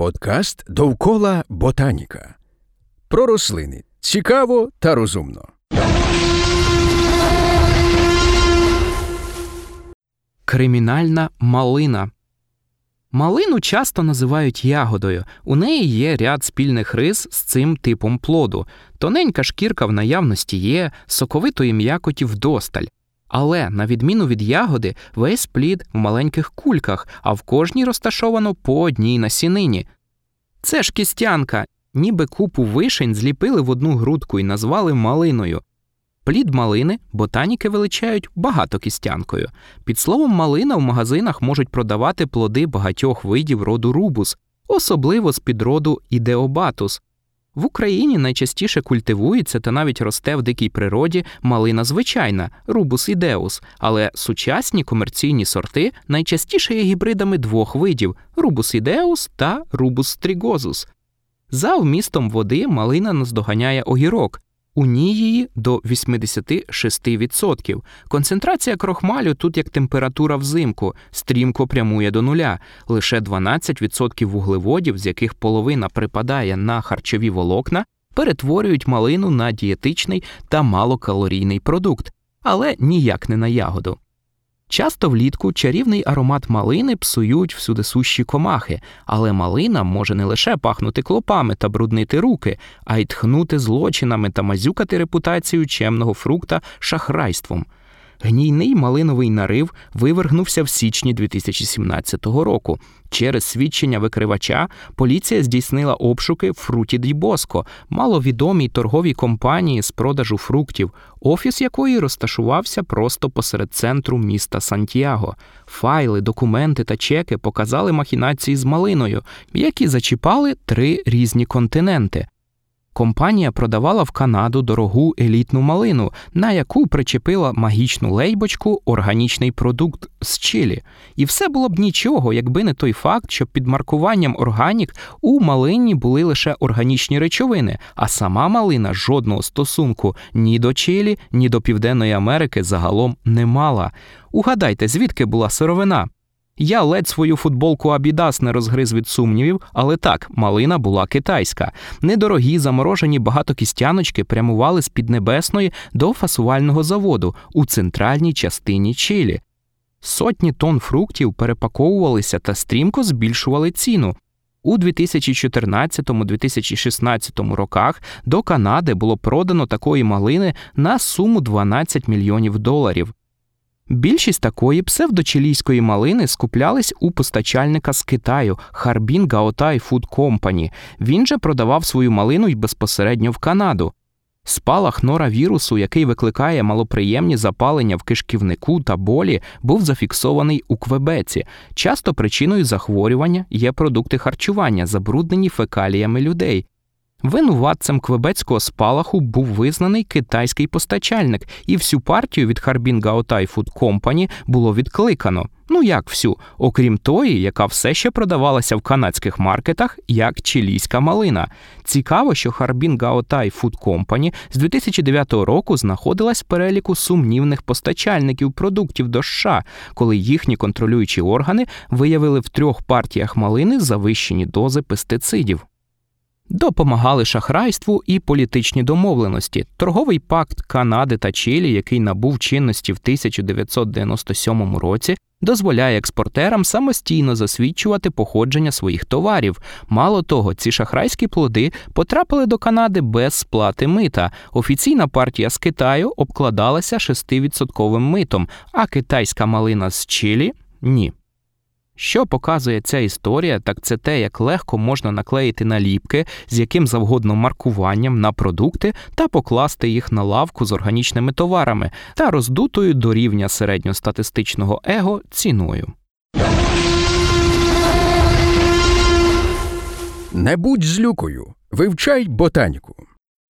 Подкаст довкола ботаніка. Про рослини цікаво та розумно. Кримінальна малина. Малину часто називають ягодою. У неї є ряд спільних рис з цим типом плоду. Тоненька шкірка в наявності є, соковитої м'якоті вдосталь. Але, на відміну від ягоди, весь плід в маленьких кульках, а в кожній розташовано по одній насінині. Це ж кістянка, ніби купу вишень зліпили в одну грудку і назвали малиною. Плід малини ботаніки величають багатокістянкою. Під словом малина в магазинах можуть продавати плоди багатьох видів роду рубус, особливо з підроду ідеобатус. В Україні найчастіше культивується та навіть росте в дикій природі малина звичайна рубус ідеус, але сучасні комерційні сорти найчастіше є гібридами двох видів рубус ідеус та рубус стрігозус. За вмістом води малина наздоганяє огірок. У ній до 86%. Концентрація крохмалю тут як температура взимку, стрімко прямує до нуля. Лише 12% вуглеводів, з яких половина припадає на харчові волокна, перетворюють малину на дієтичний та малокалорійний продукт, але ніяк не на ягоду. Часто влітку чарівний аромат малини псують всюдисущі комахи, але малина може не лише пахнути клопами та бруднити руки, а й тхнути злочинами та мазюкати репутацію чемного фрукта шахрайством. Гнійний малиновий нарив вивергнувся в січні 2017 року. Через свідчення викривача поліція здійснила обшуки в фруті ді Боско, маловідомій торговій компанії з продажу фруктів, офіс якої розташувався просто посеред центру міста Сантьяго. Файли, документи та чеки показали махінації з малиною, які зачіпали три різні континенти. Компанія продавала в Канаду дорогу елітну малину, на яку причепила магічну лейбочку органічний продукт з Чилі. І все було б нічого, якби не той факт, що під маркуванням органік у малині були лише органічні речовини, а сама малина жодного стосунку ні до Чилі, ні до Південної Америки загалом не мала. Угадайте, звідки була сировина? Я ледь свою футболку Абідас не розгриз від сумнівів, але так, малина була китайська. Недорогі заморожені багатокістяночки прямували з Піднебесної до фасувального заводу у центральній частині Чилі. Сотні тонн фруктів перепаковувалися та стрімко збільшували ціну. У 2014-2016 роках до Канади було продано такої малини на суму 12 мільйонів доларів. Більшість такої псевдочилійської малини скуплялись у постачальника з Китаю Harbin Gaotai Food Company. Він же продавав свою малину й безпосередньо в Канаду. Спалах норавірусу, який викликає малоприємні запалення в кишківнику та болі, був зафіксований у Квебеці. Часто причиною захворювання є продукти харчування, забруднені фекаліями людей. Винуватцем квебецького спалаху був визнаний китайський постачальник, і всю партію від Harbin Gaotai Food Company було відкликано. Ну як всю, окрім тої, яка все ще продавалася в канадських маркетах як чилійська малина. Цікаво, що Harbin Gaotai Food Company з 2009 року знаходилась в переліку сумнівних постачальників продуктів до США, коли їхні контролюючі органи виявили в трьох партіях малини завищені дози пестицидів. Допомагали шахрайству і політичні домовленості. Торговий пакт Канади та Чилі, який набув чинності в 1997 році, дозволяє експортерам самостійно засвідчувати походження своїх товарів. Мало того, ці шахрайські плоди потрапили до Канади без сплати мита. Офіційна партія з Китаю обкладалася 6% митом, а китайська малина з Чилі ні. Що показує ця історія, так це те, як легко можна наклеїти наліпки з яким завгодно маркуванням на продукти та покласти їх на лавку з органічними товарами та роздутою до рівня середньостатистичного его ціною. Не будь злюкою, вивчай ботаніку.